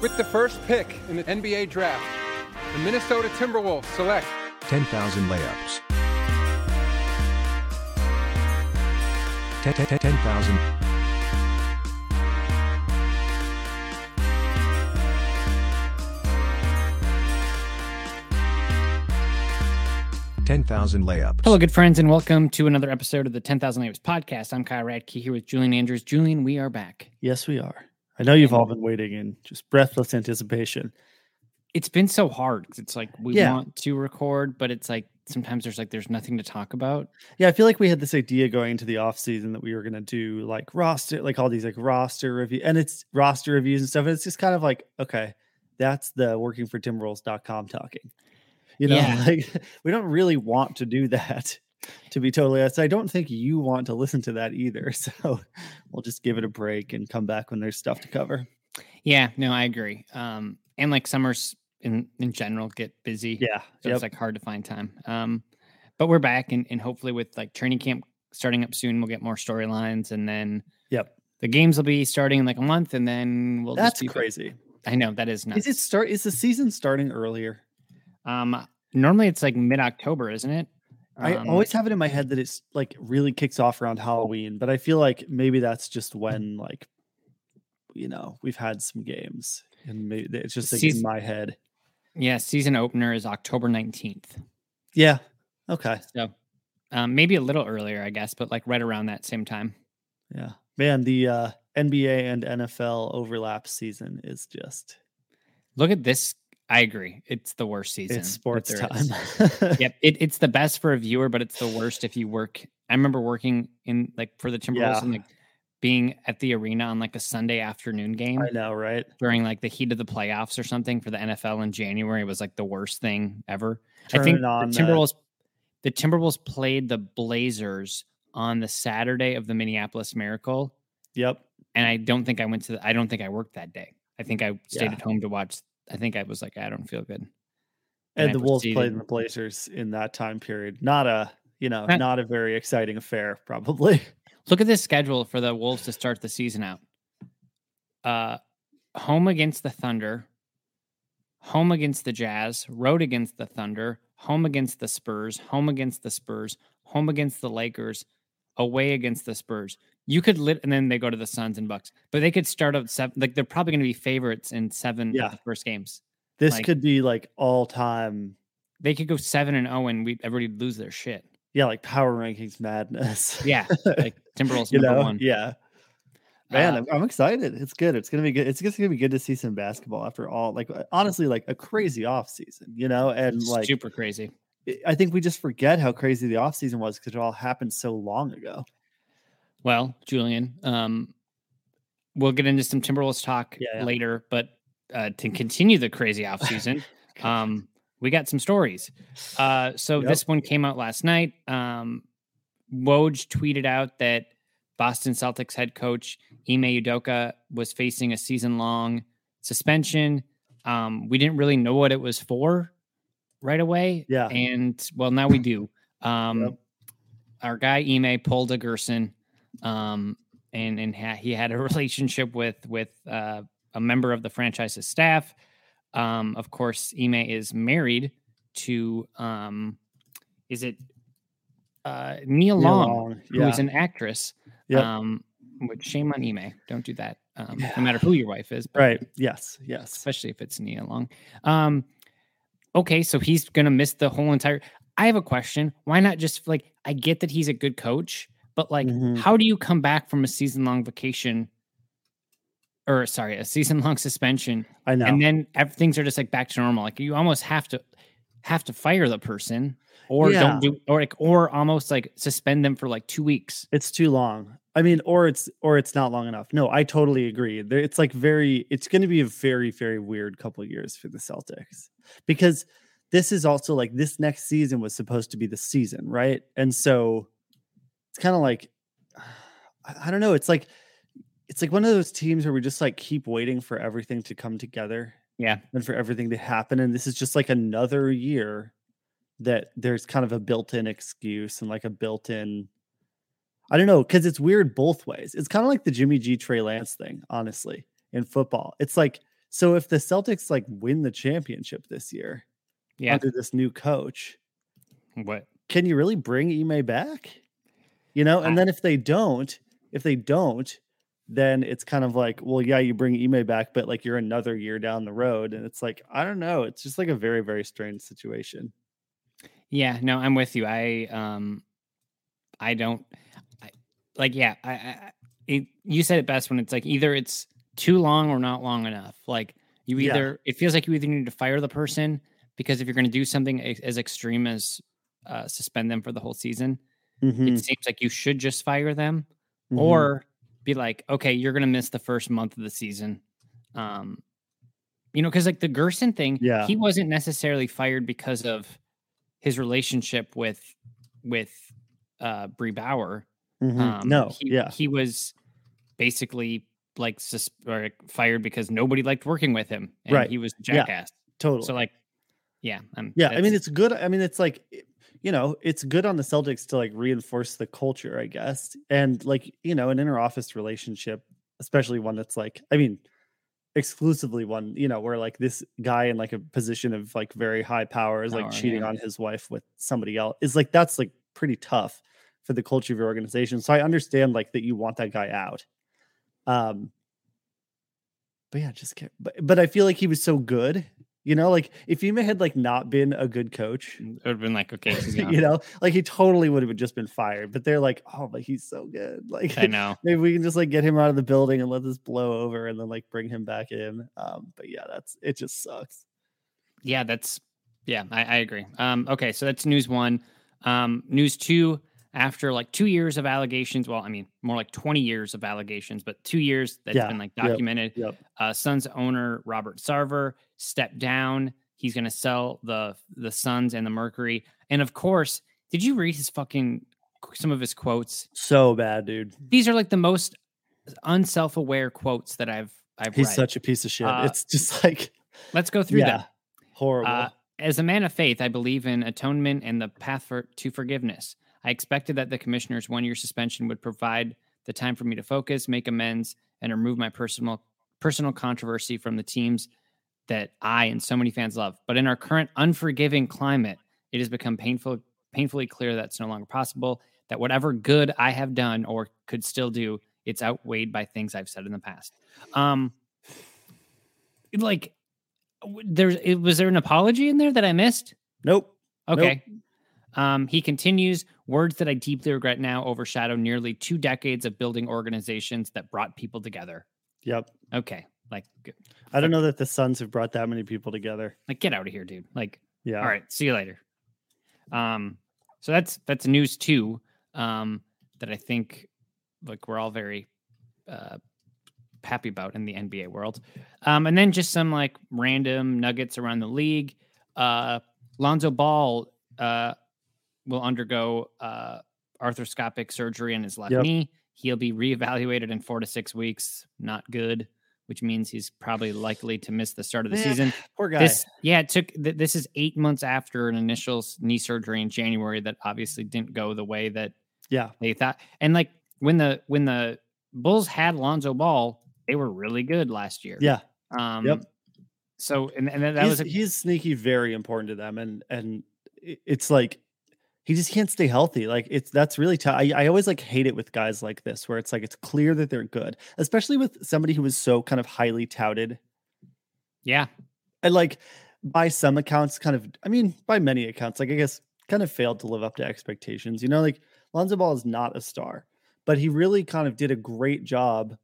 With the first pick in the NBA draft, the Minnesota Timberwolves select 10,000 layups. 10,000. Ten thousand layups. Hello, good friends, and welcome to another episode of the Ten Thousand Layups podcast. I'm Kyle Radke here with Julian Andrews. Julian, we are back. Yes, we are. I know you've all been waiting in just breathless anticipation. It's been so hard. it's like we Yeah. want to record, but it's like sometimes there's like there's nothing to talk about. Yeah, I feel like we had this idea going into the off season that we were gonna do like roster, like all these like roster review, and it's roster reviews and stuff. And it's just kind of like, okay, that's the working for timberwolves.com talking. You know, Yeah. like we don't really want to do that, to be totally honest. I don't think you want to listen to that either. So we'll just give it a break and come back when there's stuff to cover. Yeah, no, I agree. Um, and like summers in in general get busy. Yeah. so yep. it's like hard to find time. Um, but we're back, and and hopefully with like training camp starting up soon, we'll get more storylines, and then Yep. the games will be starting in like a month, and then we'll. That's crazy. I know that is nuts. Is it start is the season starting earlier? Um, normally it's like mid October, isn't it? I Um, always have it in my head that it's like really kicks off around Halloween, but I feel like maybe that's just when like you know we've had some games and maybe it's just like in my head. Yeah, season opener is October 19th. Yeah. Okay. So um, maybe a little earlier, I guess, but like right around that same time. Yeah. Man, the uh NBA and NFL overlap season is just Look at this. I agree. It's the worst season. it's sports time. yep. It, it's the best for a viewer, but it's the worst if you work. I remember working in like for the Timberwolves Yeah. and like being at the arena on like a Sunday afternoon game I know, right? during like the heat of the playoffs or something for the NFL in January was like the worst thing ever. I think the on the- Timberwolves the Timberwolves played the Blazers on the Saturday of the Minneapolis Miracle, Yep. and I don't think I went to. The, I don't think I worked that day. I think I stayed Yeah. at home to watch. I think I was like, I don't feel good. And I the Wolves played in the Blazers in that time period. Not a you know, Not- not a very exciting affair, probably. Look at this schedule for the Wolves to start the season out. Uh, home against the Thunder, home against the Jazz, road against the Thunder, home against the Spurs, home against the Spurs, home against the Lakers, away against the Spurs. You could lit, and then they go to the Suns and Bucks, but they could start out seven. Like they're probably going to be favorites in seven Yeah. of the first games. This Like- could be like all time They could go seven and zero, and we everybody lose their shit. yeah, like power rankings madness. Yeah, like Timberwolves you number know, one. yeah. Man, Uh, I'm, I'm excited. It's good. It's gonna be good. It's just gonna be good to see some basketball after all. Like uh, honestly, like a crazy off season, you know, and like super crazy. I- I think we just forget how crazy the off season was because it all happened so long ago. Well, Julian, um, we'll get into some Timberwolves talk Yeah, yeah. later, but uh, to continue the crazy offseason, um, we got some stories. Uh, so Yep. this one came out last night. Um, Woj tweeted out that Boston Celtics head coach Ime Udoka was facing a season long suspension. Um, we didn't really know what it was for right away. Yeah. And well, now we do. Um, Yep. Our guy Ime pulled a Gersson, um, and and ha- he had a relationship with with uh, a member of the franchise's staff. Um, of course, Ime is married to um, is it uh, Nia Long, Long, who is an actress. Yep. Um, which shame on Ime. Don't do that. Um, Yeah. no matter who your wife is, but Right. Yes. Yes. especially if it's Nia Long. Um, okay, so he's gonna miss the whole entire. I have a question. Why not just like I get that he's a good coach, but like, Mhm. how do you come back from a season long vacation? Or sorry, a season long suspension, I know. and then things are just like back to normal. Like you almost have to have to fire the person, or Yeah. don't do, or like, or almost like suspend them for like two weeks. it's too long. I mean, or it's or it's not long enough. No, I totally agree. It's like very. It's going to be a very very weird couple of years for the Celtics because this is also like this next season was supposed to be the season, right? And so it's kind of like I, don't know. It's like it's like one of those teams where we just like keep waiting for everything to come together Yeah, and for everything to happen. And this is just like another year that there's kind of a built-in excuse and like a built-in I don't know, because it's weird both ways. It's kind of like the Jimmy G Trey Lance thing, honestly, in football. It's like, so if the Celtics like win the championship this year yeah. under this new coach, What? can you really bring Ime back? You know, and then if they don't, if they don't, then it's kind of like, well, yeah, you bring Ime back, but like you're another year down the road. And it's like, I don't know. It's just like a very, very strange situation. Yeah, no, I'm with you. I um I don't I, like yeah, I, I it, you said it best when it's like either it's too long or not long enough. Like you Yeah. either it feels like you either need to fire the person because if you're going to do something as extreme as uh, suspend them for the whole season, Mhm, it seems like you should just fire them mhm. or be like, okay, you're going to miss the first month of the season. Um you know, cuz like the Gersson thing, Yeah. he wasn't necessarily fired because of his relationship with with uh Brie Bauer. Mhm. Um, no, he, yeah, he was basically like sus- or fired because nobody liked working with him, and Right. He was a Yeah. jackass. totally. So like, yeah, um, Yeah, I mean it's good. I mean it's like you know, it's good on the Celtics to like reinforce the culture, I guess. And like, you know, an inner office relationship, especially one that's like, I mean, exclusively one, you know, where like this guy in like a position of like very high power is like cheating yeah. on his wife with somebody else. Is like that's like pretty tough for the culture of your organization. So I understand like that you want that guy out. Um but yeah, just can't, but but I feel like he was so good. You know, like if Ime had like not been a good coach, it would have been like, okay, you know, like he totally would have just been fired. But they're like, oh, but he's so good. Like I know. maybe we can just like get him out of the building and let this blow over and then like bring him back in. Um, but yeah, that's it just sucks. Yeah, that's yeah, I, I agree. Um, okay, so that's news one. Um, news two. After like two years of allegations, well, I mean, more like twenty years of allegations, but two years that's Yeah, been like documented. Yep. uh, Suns owner Robert Sarver stepped down. He's going to sell the the Suns and the Mercury. And of course, did you read his fucking some of his quotes? So bad, dude. These are like the most unself-aware quotes that I've I've He's read. such a piece of shit. Uh, it's just like Let's go through yeah, them. horrible. Uh, as a man of faith, I believe in atonement and the path for, to forgiveness. I expected that the commissioner's one year suspension would provide the time for me to focus, make amends, and remove my personal personal controversy from the teams that I and so many fans love. But in our current unforgiving climate, it has become painful, painfully clear that's no longer possible. That whatever good I have done or could still do, it's outweighed by things I've said in the past. Um, like there's was there an apology in there that I missed? nope. Nope. Okay. Um, he continues words that I deeply regret now overshadow nearly two decades of building organizations that brought people together. Yep. Okay. Like, I don't know that the Suns have brought that many people together. like get out of here, dude. Like, Yeah. all right, see you later. Um, so that's that's news too. Um, that I think like we're all very uh happy about in the NBA world. Um, and then just some like random nuggets around the league. Uh Lonzo Ball uh will undergo uh arthroscopic surgery in his left Yep. knee. He'll be reevaluated in four to six weeks. Not good. which means he's probably likely to miss the start of the Man, season. Poor guy. This, yeah, it took. th- This is eight months after an initial knee surgery in January that obviously didn't go the way that yeah. they thought. And like when the when the Bulls had Lonzo Ball, they were really good last year. Yeah. Um, So and, and that, that he's, was a, he's sneaky very important to them and and it's like he just can't stay healthy like it's that's really tough I, I always like hate it with guys like this where it's like it's clear that they're good especially with somebody who was so kind of highly touted yeah. and like by some accounts kind of i mean by many accounts like i guess kind of failed to live up to expectations you know like lonzo ball is not a star but he really kind of did a great job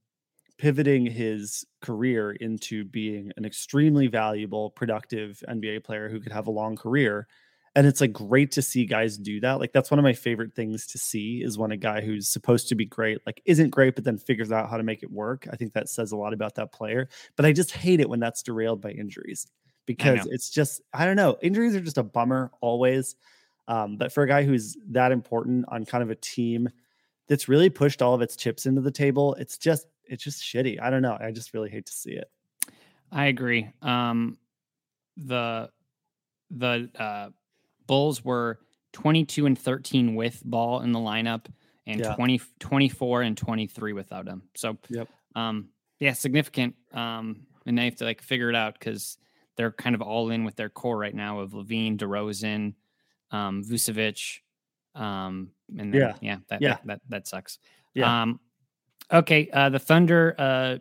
pivoting his career into being an extremely valuable productive nba player who could have a long career and it's like great to see guys do that like that's one of my favorite things to see is when a guy who's supposed to be great like isn't great but then figures out how to make it work i think that says a lot about that player but i just hate it when that's derailed by injuries because it's just i don't know injuries are just a bummer always um, but for a guy who's that important on kind of a team that's really pushed all of its chips into the table it's just it's just shitty i don't know i just really hate to see it I agree. Um, the the uh, Bulls were 22 and 13 with ball in the lineup and Yeah. 20, 24 and 23 without him. So, Yep. um, yeah, significant. Um, and they have to like figure it out because they're kind of all in with their core right now of LaVine, DeRozan, um, Vucevic. Um, and then, Yeah. yeah, that, Yeah. that, that, that sucks. Yeah. Um, okay. Uh, the Thunder, uh,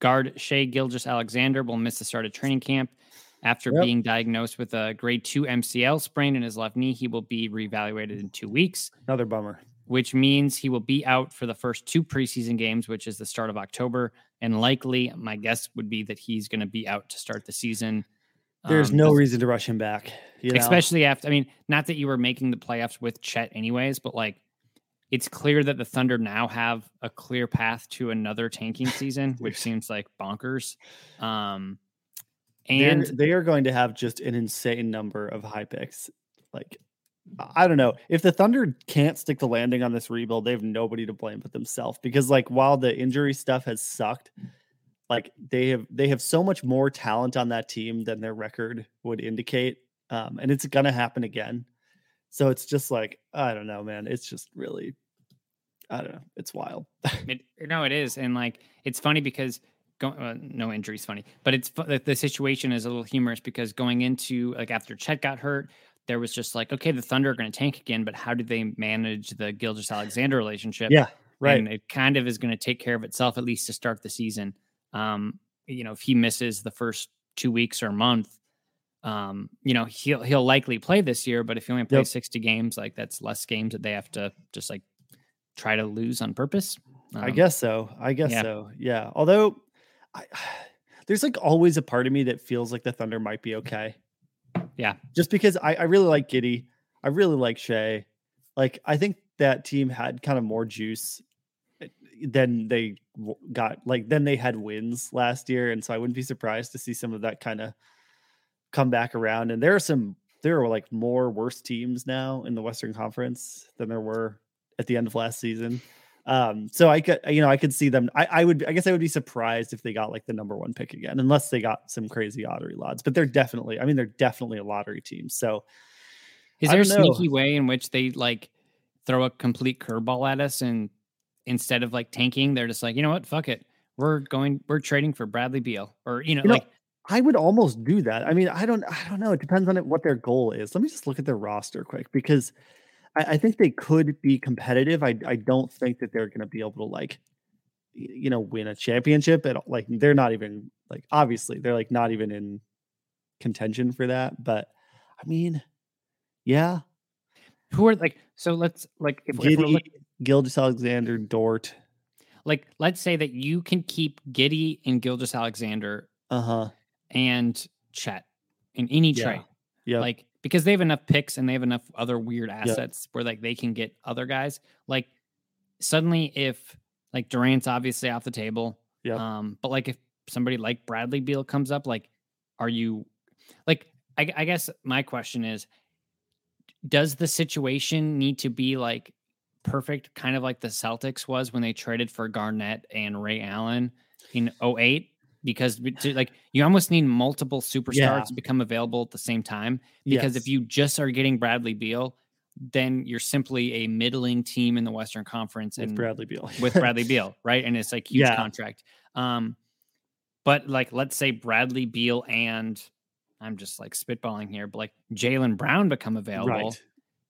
guard Shai Gilgeous-Alexander will miss the start of training camp after Yep. being diagnosed with a grade two MCL sprain in his left knee. He will be reevaluated in two weeks, another bummer which means he will be out for the first two preseason games, which is the start of October. And likely, my guess would be that he's going to be out to start the season. there's Um, no reason to rush him back you know? especially after. I mean, not that you were making the playoffs with Chet, anyways, but like. It's clear that the Thunder now have a clear path to another tanking season, which seems like bonkers. Um, They're- and they are going to have just an insane number of high picks. Like, I I don't know if the Thunder can't stick the landing on this rebuild, they have nobody to blame but themselves. Because like, while the injury stuff has sucked, like they have they have so much more talent on that team than their record would indicate, um, and it's gonna happen again. So it's just like I don't know, man. It's just really, I don't know. It's wild. It, no, it is, and like it's funny because go, uh, no injuries funny, but it's the, the situation is a little humorous because going into like after Chet got hurt, there was just like okay, the Thunder are going to tank again, but how do they manage the Gilgeous-Alexander relationship? yeah, right. and it kind of is going to take care of itself at least to start the season. Um, you know, if he misses the first two weeks or month, um, you know, he'll he'll likely play this year, but if he only plays Yep. 60 games, like that's less games that they have to just like try to lose on purpose. I Um, guess so. I guess yeah. so. Yeah. Although I, there's like always a part of me that feels like the Thunder might be okay. Yeah. Just because I, I really like Giddey. I really like Shai. Like I think that team had kind of more juice eh, than they got like then they had wins last year. And so I wouldn't be surprised to see some of that kind of come back around. And there are some there are like more worse teams now in the Western Conference than there were at the end of last season. Um, so I could, you know, I could see them. I, I would, I guess, I would be surprised if they got like the number one pick again, unless they got some crazy lottery odds. But they're definitely, I mean, they're definitely a lottery team. So Is there a know. sneaky way in which they like throw a complete curveball at us and instead of like tanking, they're just like, you know what, fuck it. We're going, we're trading for Bradley Beal. Or, you know, You know, like I would almost do that. I mean, I don't, I don't know. It depends on it, what their goal is. Let me just look at their roster quick because I, I think they could be competitive. I, I don't think that they're going to be able to like, you know, win a championship. And like, they're not even like, obviously, they're like not even in contention for that. But I mean, yeah, who are like, so let's like, if, if we're Giddey, looking, Gilgeous-Alexander, Dort. like, let's say that you can keep Giddey and Gilgeous-Alexander Uh huh. and Chet in any Yeah. trade. Yeah. Like because they have enough picks and they have enough other weird assets where like they can get other guys. Like suddenly if like Durant's obviously off the table. yeah. Um, but like if somebody like Bradley Beal comes up, like are you like I, I guess my question is does the situation need to be like perfect, kind of like the Celtics was when they traded for Garnett and Ray Allen in 08 because like you almost need multiple superstars Yeah. to become available at the same time because if you just are getting Bradley Beal, then you're simply a middling team in the Western Conference with and Bradley Beal. with Bradley Beal, right? And it's like huge Yeah. contract. Um, but like let's say Bradley Beal and I'm just like spitballing here, but like Jaylen Brown become available. right.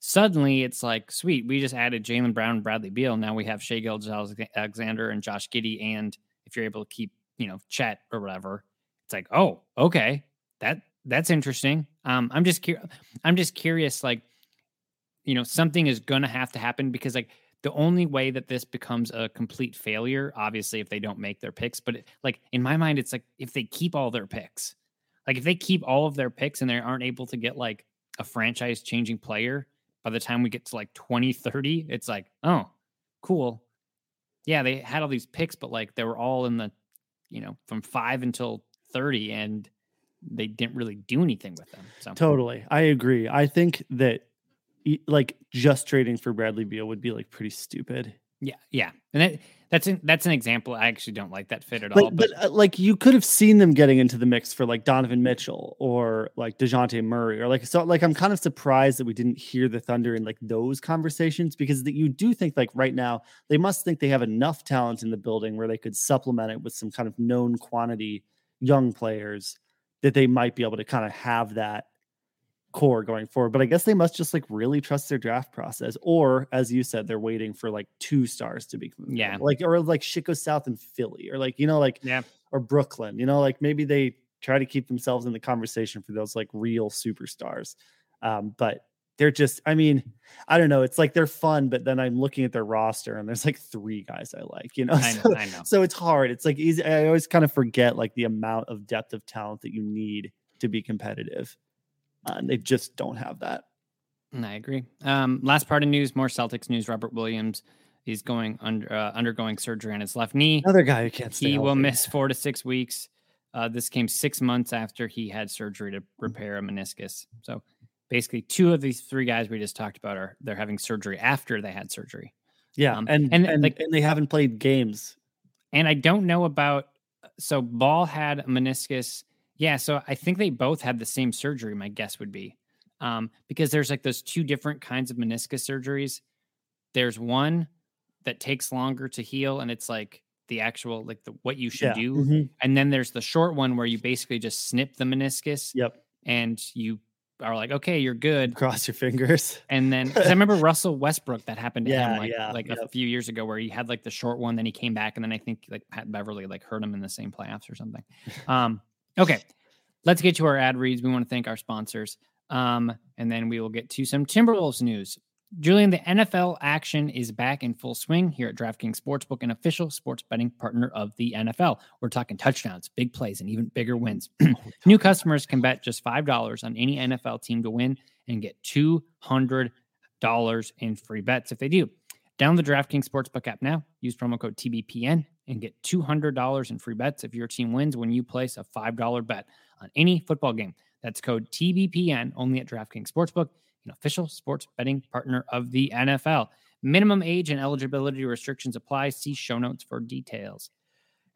Suddenly it's like, sweet, we just added Jaylen Brown and Bradley Beal. Now we have Shea Gildes Alexander and Josh Giddey. And if you're able to keep, you know, Chet or whatever, it's like, oh, okay. That that's interesting. Um, I'm just curious. I'm just curious, like, you know, something is gonna have to happen because like the only way that this becomes a complete failure, obviously, if they don't make their picks, but it, like in my mind, it's like if they keep all their picks, like if they keep all of their picks and they aren't able to get like a franchise changing player by the time we get to like 2030, it's like, oh, cool. Yeah, they had all these picks, but like they were all in the, you know, from five until 30, and they didn't really do anything with them. So Totally. I agree. I think that like just trading for Bradley Beal would be like pretty stupid. Yeah, yeah. And that, that's an, that's an example. I actually don't like that fit at all. But, But, but uh, like you could have seen them getting into the mix for like Donovan Mitchell or like Dejounte Murray or like so like I'm kind of surprised that we didn't hear the Thunder in like those conversations because that you do think like right now they must think they have enough talent in the building where they could supplement it with some kind of known quantity young players that they might be able to kind of have that core going forward. But I guess they must just like really trust their draft process. Or as you said, they're waiting for like two stars to be Yeah. like or like shit goes south in Philly or like you know like yeah, or Brooklyn. You know, like maybe they try to keep themselves in the conversation for those like real superstars. Um, but they're just, I mean, I don't know. It's like they're fun, but then I'm looking at their roster and there's like three guys I like, you know. I know, So, I know. so it's hard. It's like easy. I always kind of forget like the amount of depth of talent that you need to be competitive. Uh, and they just don't have that. And I agree. Um, last part of news, more Celtics news. Robert Williams is going under uh, undergoing surgery on his left knee. Another guy who can't stay He will miss four to six weeks. Uh, this came six months after he had surgery to repair a meniscus. So basically, two of these three guys we just talked about are they're having surgery after they had surgery. Yeah, um, and and, and, like- and they haven't played games. And I don't know about so Ball had a meniscus. Yeah, so I think they both had the same surgery. My guess would be um, because there's like those two different kinds of meniscus surgeries. There's one that takes longer to heal, and it's like the actual like the what you should Yeah. do, Mhm. and then there's the short one where you basically just snip the meniscus Yep. and you are like, okay, you're good. Cross your fingers. And then I remember Russell Westbrook that happened to Yeah, him like yeah, like a few years ago where he had like the short one, then he came back, and then I think like Pat Beverley like hurt him in the same playoffs or something. Um, okay, let's get to our ad reads. We want to thank our sponsors, um, and then we will get to some Timberwolves news. Julian, the NFL action is back in full swing here at DraftKings Sportsbook, an official sports betting partner of the NFL. We're talking touchdowns, big plays, and even bigger wins. New customers can bet just $5 on any NFL team to win and get $200 in free bets if they do. Download the DraftKings Sportsbook app now. Use promo code TBPN and get $200 in free bets if your team wins when you place a $5 bet on any football game. That's code TBPN only at DraftKings Sportsbook, an official sports betting partner of the NFL. Minimum age and eligibility restrictions apply. See show notes for details.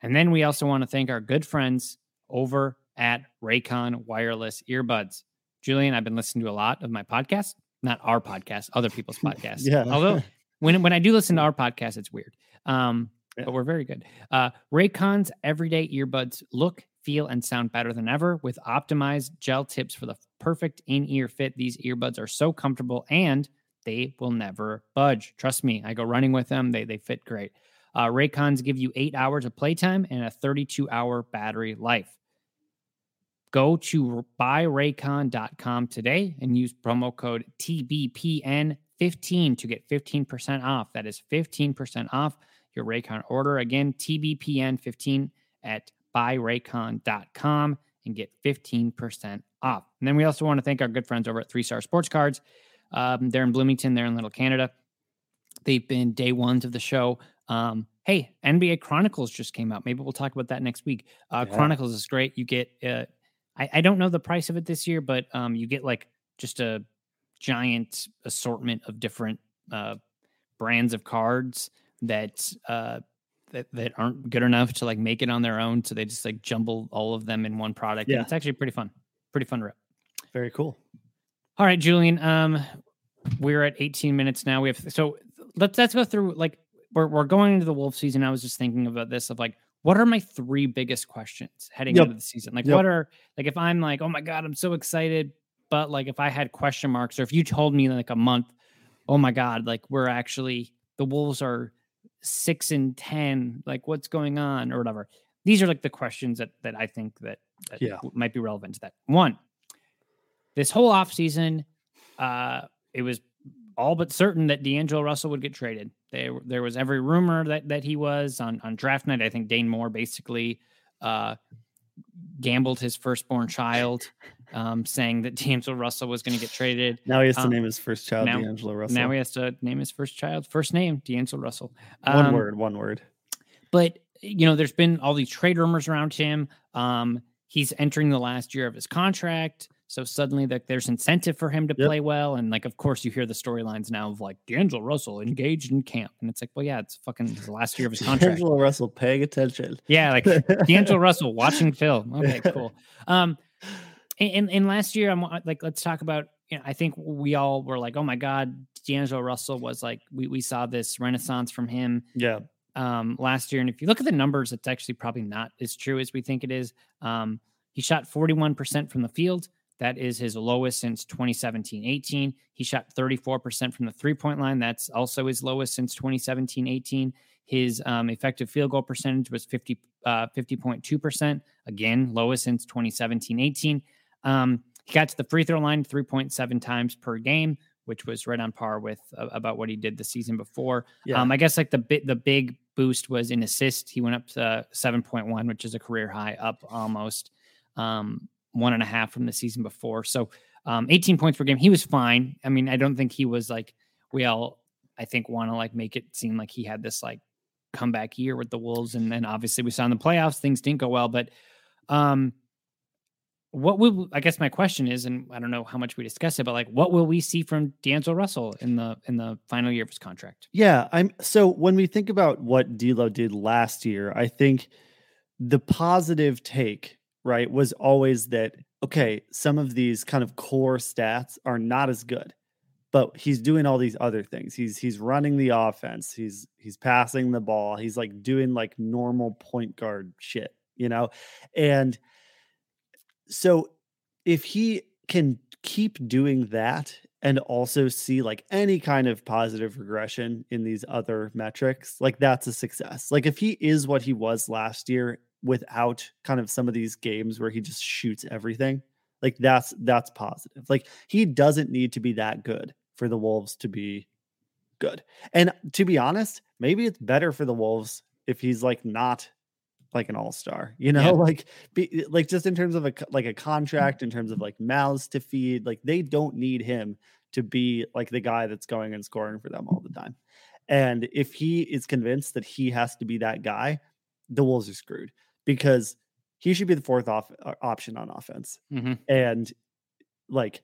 And then we also want to thank our good friends over at Raycon Wireless Earbuds. Julian, I've been listening to a lot of my podcast, not our podcast, other people's podcasts. Yeah. Although when when I do listen to our podcast, it's weird. Um, Yeah. but we're very good. Uh, Raycon's everyday earbuds look, feel, and sound better than ever with optimized gel tips for the perfect in-ear fit. These earbuds are so comfortable and they will never budge. Trust me, I go running with them. They they fit great. Uh, Raycons give you eight hours of playtime and a 32 hour battery life. Go to buyraycon.com today and use promo code TBPN15 to get 15% off. That is 15% off your Raycon order. Again, TBPN15 at buyraycon.com and get 15% off. And then we also want to thank our good friends over at Three Star Sports Cards. Um, they're in Bloomington, they're in Little Canada. They've been day ones of the show. Um, hey, NBA Chronicles just came out. Maybe we'll talk about that next week. Uh, Yeah. Chronicles is great. You get, uh, I, I don't know the price of it this year, but um, you get like just a giant assortment of different uh, brands of cards that uh, that, that aren't good enough to like make it on their own. So they just like jumble all of them in one product. Yeah. And it's actually pretty fun. Pretty fun rip. Very cool. All right, Julian. Um, we're at 18 minutes now. We have so let's let's go through like we're we're going into the wolf season. I was just thinking about this of like what are my three biggest questions heading yep. into the season? Like, yep. what are like if I'm like, oh my god, I'm so excited, but like if I had question marks, or if you told me like a month, oh my god, like we're actually the Wolves are six and ten, like what's going on or whatever. These are like the questions that that I think that, that yeah. might be relevant to that. One, this whole offseason, uh, it was all but certain that D'Angelo Russell would get traded. There, there was every rumor that that he was on on draft night. I think Dane Moore basically uh, gambled his firstborn child, um, saying that D'Angelo Russell was going to get traded. Now he has to um, name his first child now, D'Angelo Russell. Now he has to name his first child first name D'Angelo Russell. Um, one word, one word. But you know, there's been all these trade rumors around him. Um, he's entering the last year of his contract. So suddenly like there's incentive for him to yep. play well. And like, of course, you hear the storylines now of like D'Angelo Russell engaged in camp. And it's like, well, yeah, it's fucking the last year of his contract. D'Angelo Russell paying attention. Yeah, like D'Angelo Russell watching film. Okay, cool. Um and, and last year, I'm like, let's talk about, you know, I think we all were like, oh my God, D'Angelo Russell was like, we, we saw this renaissance from him. Yeah. Um, last year. And if you look at the numbers, it's actually probably not as true as we think it is. Um, he shot 41% from the field, that is his lowest since 2017 18. He shot 34% from the three point line. That's also his lowest since 2017 18. His um, effective field goal percentage was 50, uh, 50.2%. Again, lowest since 2017 18. Um, he got to the free throw line 3.7 times per game, which was right on par with uh, about what he did the season before. Yeah. Um, I guess like the bit the big boost was in assist. He went up to 7.1, which is a career high, up almost. Um, one and a half from the season before. So um, 18 points per game. He was fine. I mean, I don't think he was like we all I think want to like make it seem like he had this like comeback year with the Wolves. And then obviously we saw in the playoffs things didn't go well. But um what will I guess my question is, and I don't know how much we discuss it, but like what will we see from D'Angelo Russell in the in the final year of his contract? Yeah, I'm so when we think about what D'Lo did last year, I think the positive take right, was always that, okay, some of these kind of core stats are not as good, but he's doing all these other things. He's he's running the offense, he's he's passing the ball, he's like doing like normal point guard shit, you know? And so if he can keep doing that and also see like any kind of positive regression in these other metrics, like that's a success. Like if he is what he was last year without kind of some of these games where he just shoots everything. Like that's that's positive. Like he doesn't need to be that good for the Wolves to be good. And to be honest, maybe it's better for the Wolves if he's like not like an all-star. You know, yeah. like be, like just in terms of a like a contract in terms of like mouths to feed, like they don't need him to be like the guy that's going and scoring for them all the time. And if he is convinced that he has to be that guy, the Wolves are screwed because he should be the fourth off, uh, option on offense. Mm-hmm. And like,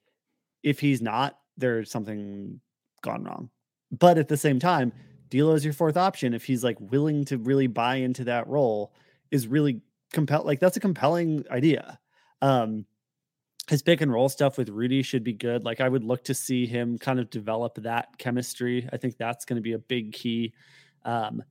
if he's not, there's something gone wrong. But at the same time, D'Lo is your fourth option. If he's like willing to really buy into that role, is really compel. Like that's a compelling idea. Um, his pick and roll stuff with Rudy should be good. Like I would look to see him kind of develop that chemistry. I think that's going to be a big key. Um,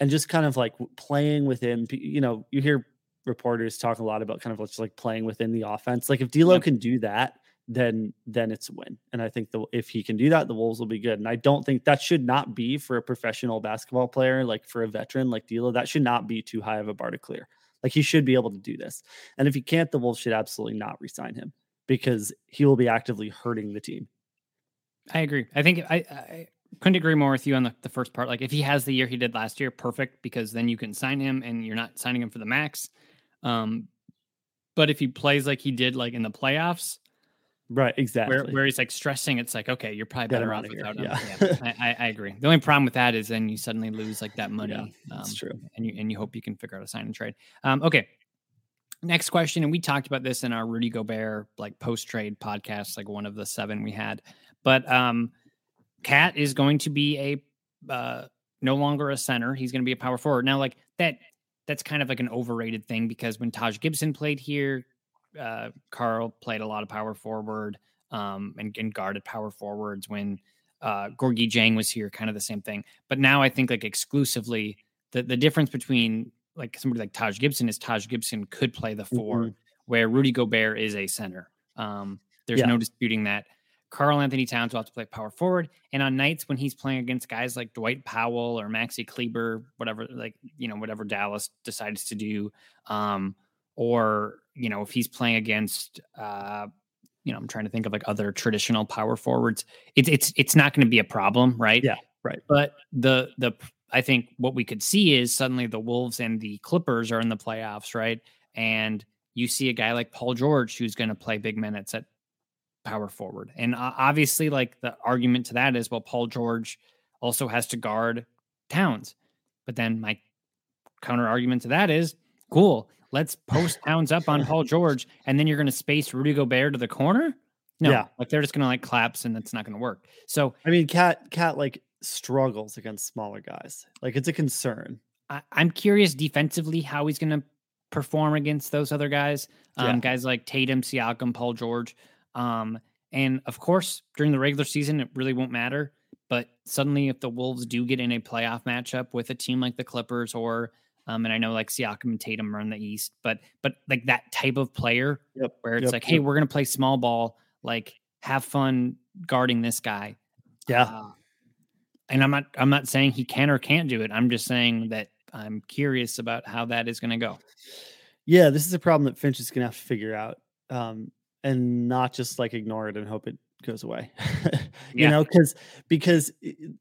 and just kind of like playing within, you know, you hear reporters talk a lot about kind of just like playing within the offense. Like if D'Lo yep. can do that, then then it's a win. And I think the, if he can do that, the Wolves will be good. And I don't think that should not be for a professional basketball player, like for a veteran like D'Lo. That should not be too high of a bar to clear. Like he should be able to do this. And if he can't, the Wolves should absolutely not resign him because he will be actively hurting the team. I agree. I think I, I couldn't agree more with you on the, the first part. Like if he has the year he did last year, perfect, because then you can sign him and you're not signing him for the max. Um, but if he plays like he did like in the playoffs, right, exactly, where, where he's like stressing, it's like okay, you're probably better off without him. Yeah, yeah I, I, agree. The only problem with that is then you suddenly lose like that money. Yeah, that's um, true. And you and you hope you can figure out a sign and trade. Um, okay. Next question, and we talked about this in our Rudy Gobert like post trade podcast, like one of the seven we had. But um, KAT is going to be a uh, no longer a center. He's going to be a power forward. Now, like that, that's kind of like an overrated thing because when Taj Gibson played here, uh, Karl played a lot of power forward um, and, and guarded power forwards. When uh, Gorgui Dieng was here, kind of the same thing. But now I think like exclusively the, the difference between like somebody like Taj Gibson is Taj Gibson could play the 4 Mhm. where Rudy Gobert is a center. Um, there's Yeah. no disputing that. Karl-Anthony Towns will have to play power forward. And on nights when he's playing against guys like Dwight Powell or Maxi Kleber, whatever, like, you know, whatever Dallas decides to do, um, or, you know, if he's playing against, uh, you know, I'm trying to think of like other traditional power forwards. It's it's it's not going to be a problem, right? Yeah, right. But the the I think what we could see is suddenly the Wolves and the Clippers are in the playoffs, right? And you see a guy like Paul George who's going to play big minutes at power forward. And uh, obviously, like the argument to that is, well, Paul George also has to guard Towns. But then my counter argument to that is, cool, let's post Towns up on Paul George, and then you're going to space Rudy Gobert to the corner. No, Yeah. like they're just going to like collapse, and that's not going to work. So I mean, KAT KAT like struggles against smaller guys. Like it's a concern. I, I'm curious defensively how he's going to perform against those other guys, um, Yeah. guys like Tatum, Siakam, Paul George. Um, and of course, during the regular season, it really won't matter. But suddenly, if the Wolves do get in a playoff matchup with a team like the Clippers, or um, and I know like Siakam and Tatum are in the East, but but like that type of player Yep. where it's Yep, like, hey, yep. we're gonna play small ball, like have fun guarding this guy. Yeah. Uh, and I'm not I'm not saying he can or can't do it. I'm just saying that I'm curious about how that is going to go. Yeah, this is a problem that Finch is gonna have to figure out. Um, and not just like ignore it and hope it goes away. you Yeah. know, because because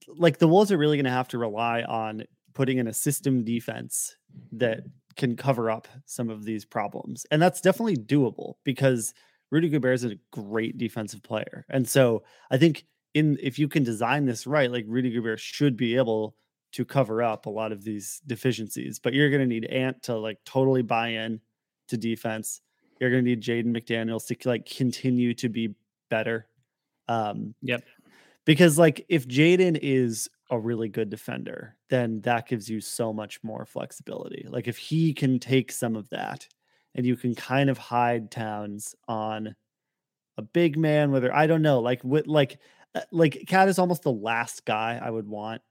like the Wolves are really gonna have to rely on putting in a system defense that can cover up some of these problems. And that's definitely doable because Rudy Gobert is a great defensive player. And so I think in if you can design this right, like Rudy Gobert should be able to cover up a lot of these deficiencies. But you're going to need Ant to like totally buy in to defense. You're going to need Jaden McDaniels to like continue to be better. Um, Yep. Because like if Jaden is a really good defender, then that gives you so much more flexibility. Like if he can take some of that and you can kind of hide Towns on a big man, whether I don't know, like with like uh, like KAT is almost the last guy I would want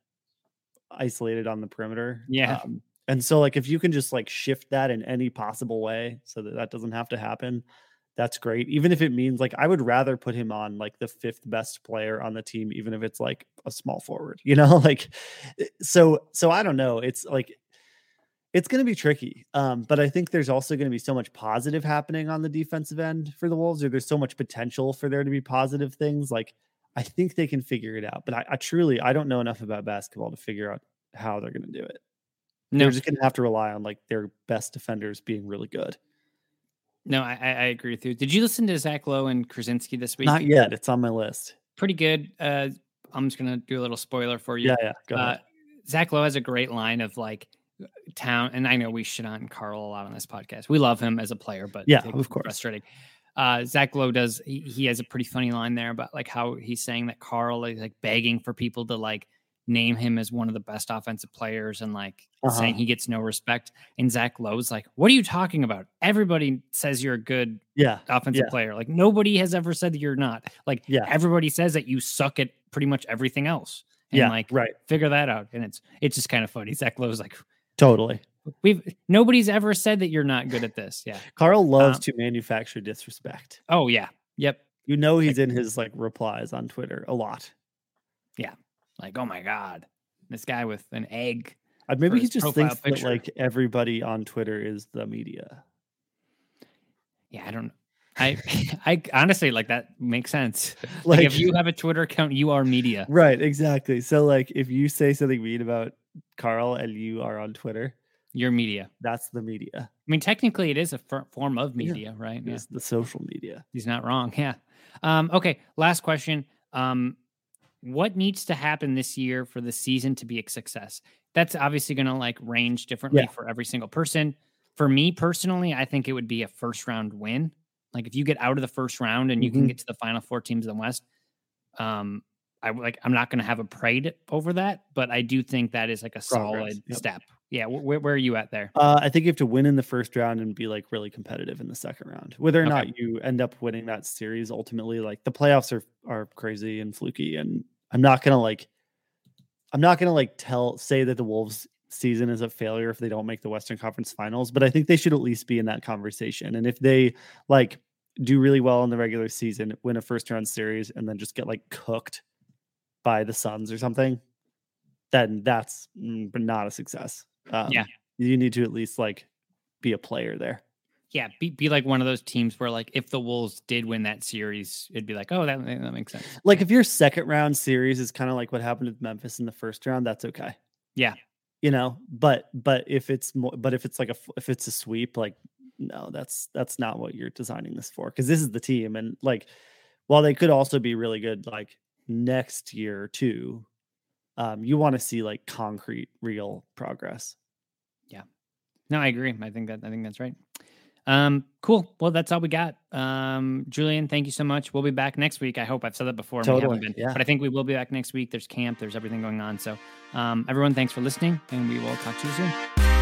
isolated on the perimeter. Yeah. Um, and so like if you can just like shift that in any possible way so that that doesn't have to happen, that's great. Even if it means like I would rather put him on like the fifth best player on the team, even if it's like a small forward, you know, like eh, so so I don't know. It's like it's going to be tricky. Um, but I think there's also going to be so much positive happening on the defensive end for the Wolves, or there's so much potential for there to be positive things. Like I think they can figure it out. But I, I truly I don't know enough about basketball to figure out how they're going to do it. No, They're just going to have to rely on like their best defenders being really good. No, I, I agree with you. Did you listen to Zach Lowe and Krasinski this week? Not yet. It's on my list. Pretty good. Uh, I'm just gonna do a little spoiler for you. Yeah, yeah. Go uh, ahead. Zach Lowe has a great line of like town, and I know we shit on Karl a lot on this podcast. We love him as a player, but Yeah, of course. frustrating. Uh, Zach Lowe does. He, he has a pretty funny line there about like how he's saying that Karl is like begging for people to like name him as one of the best offensive players and like saying Uh-huh. he gets no respect. And Zach Lowe's like, "What are you talking about? Everybody says you're a good Yeah. offensive Yeah. player. Like nobody has ever said that you're not. Like Yeah. everybody says that you suck at pretty much everything else. And Yeah. like right. figure that out. And it's it's just kind of funny. Zach Lowe's like, Totally. we've nobody's ever said that you're not good at this. Yeah. Karl loves Um, to manufacture disrespect. Oh yeah. Yep. You know he's in his like replies on Twitter a lot. Like, oh my God. This guy with an egg. Uh, Maybe he just thinks picture. that like everybody on Twitter is the media. Yeah, I don't I I honestly like that makes sense. Like, Like if you have a Twitter account, you are media. right, exactly. So like if you say something mean about Karl and you are on Twitter, You're media. that's the media. I mean, technically, it is a form of Yeah. media, right? Yeah. The social media. He's not wrong. Yeah. Um, okay. Last question. Um, what needs to happen this year for the season to be a success? That's obviously going to like range differently Yeah. for every single person. For me personally, I think it would be a first round win. Like if you get out of the first round and you can Mhm. get to the final four teams in the West, um, I like I'm not going to have a parade over that, but I do think that is like a Progress, solid yep. step. Yeah, wh- where, where are you at there? Uh, I think you have to win in the first round and be like really competitive in the second round. Whether or Okay. not you end up winning that series ultimately, like the playoffs are are crazy and fluky, and I'm not gonna like, I'm not gonna like tell say that the Wolves season is a failure if they don't make the Western Conference Finals, but I think they should at least be in that conversation. And if they like do really well in the regular season, win a first round series, and then just get like cooked by the Suns or something, then that's mm, but not a success. Um, Yeah. you need to at least like be a player there. Yeah, be, be like one of those teams where like if the Wolves did win that series, it'd be like, oh, that, that makes sense. Like if your second round series is kind of like what happened with Memphis in the first round, that's okay. Yeah. You know, but but if it's more, but if it's like a if it's a sweep, like no, that's that's not what you're designing this for because this is the team and like while they could also be really good like next year too, um, you want to see like concrete, real progress. Yeah. No, I agree. I think that I think that's right. Um, cool. Well, that's all we got. Um, Julian, thank you so much. We'll be back next week. I hope I've said that before. and we haven't Totally, been, yeah. but I think we will be back next week. There's camp. There's everything going on. So, um, everyone, thanks for listening, and we will talk to you soon.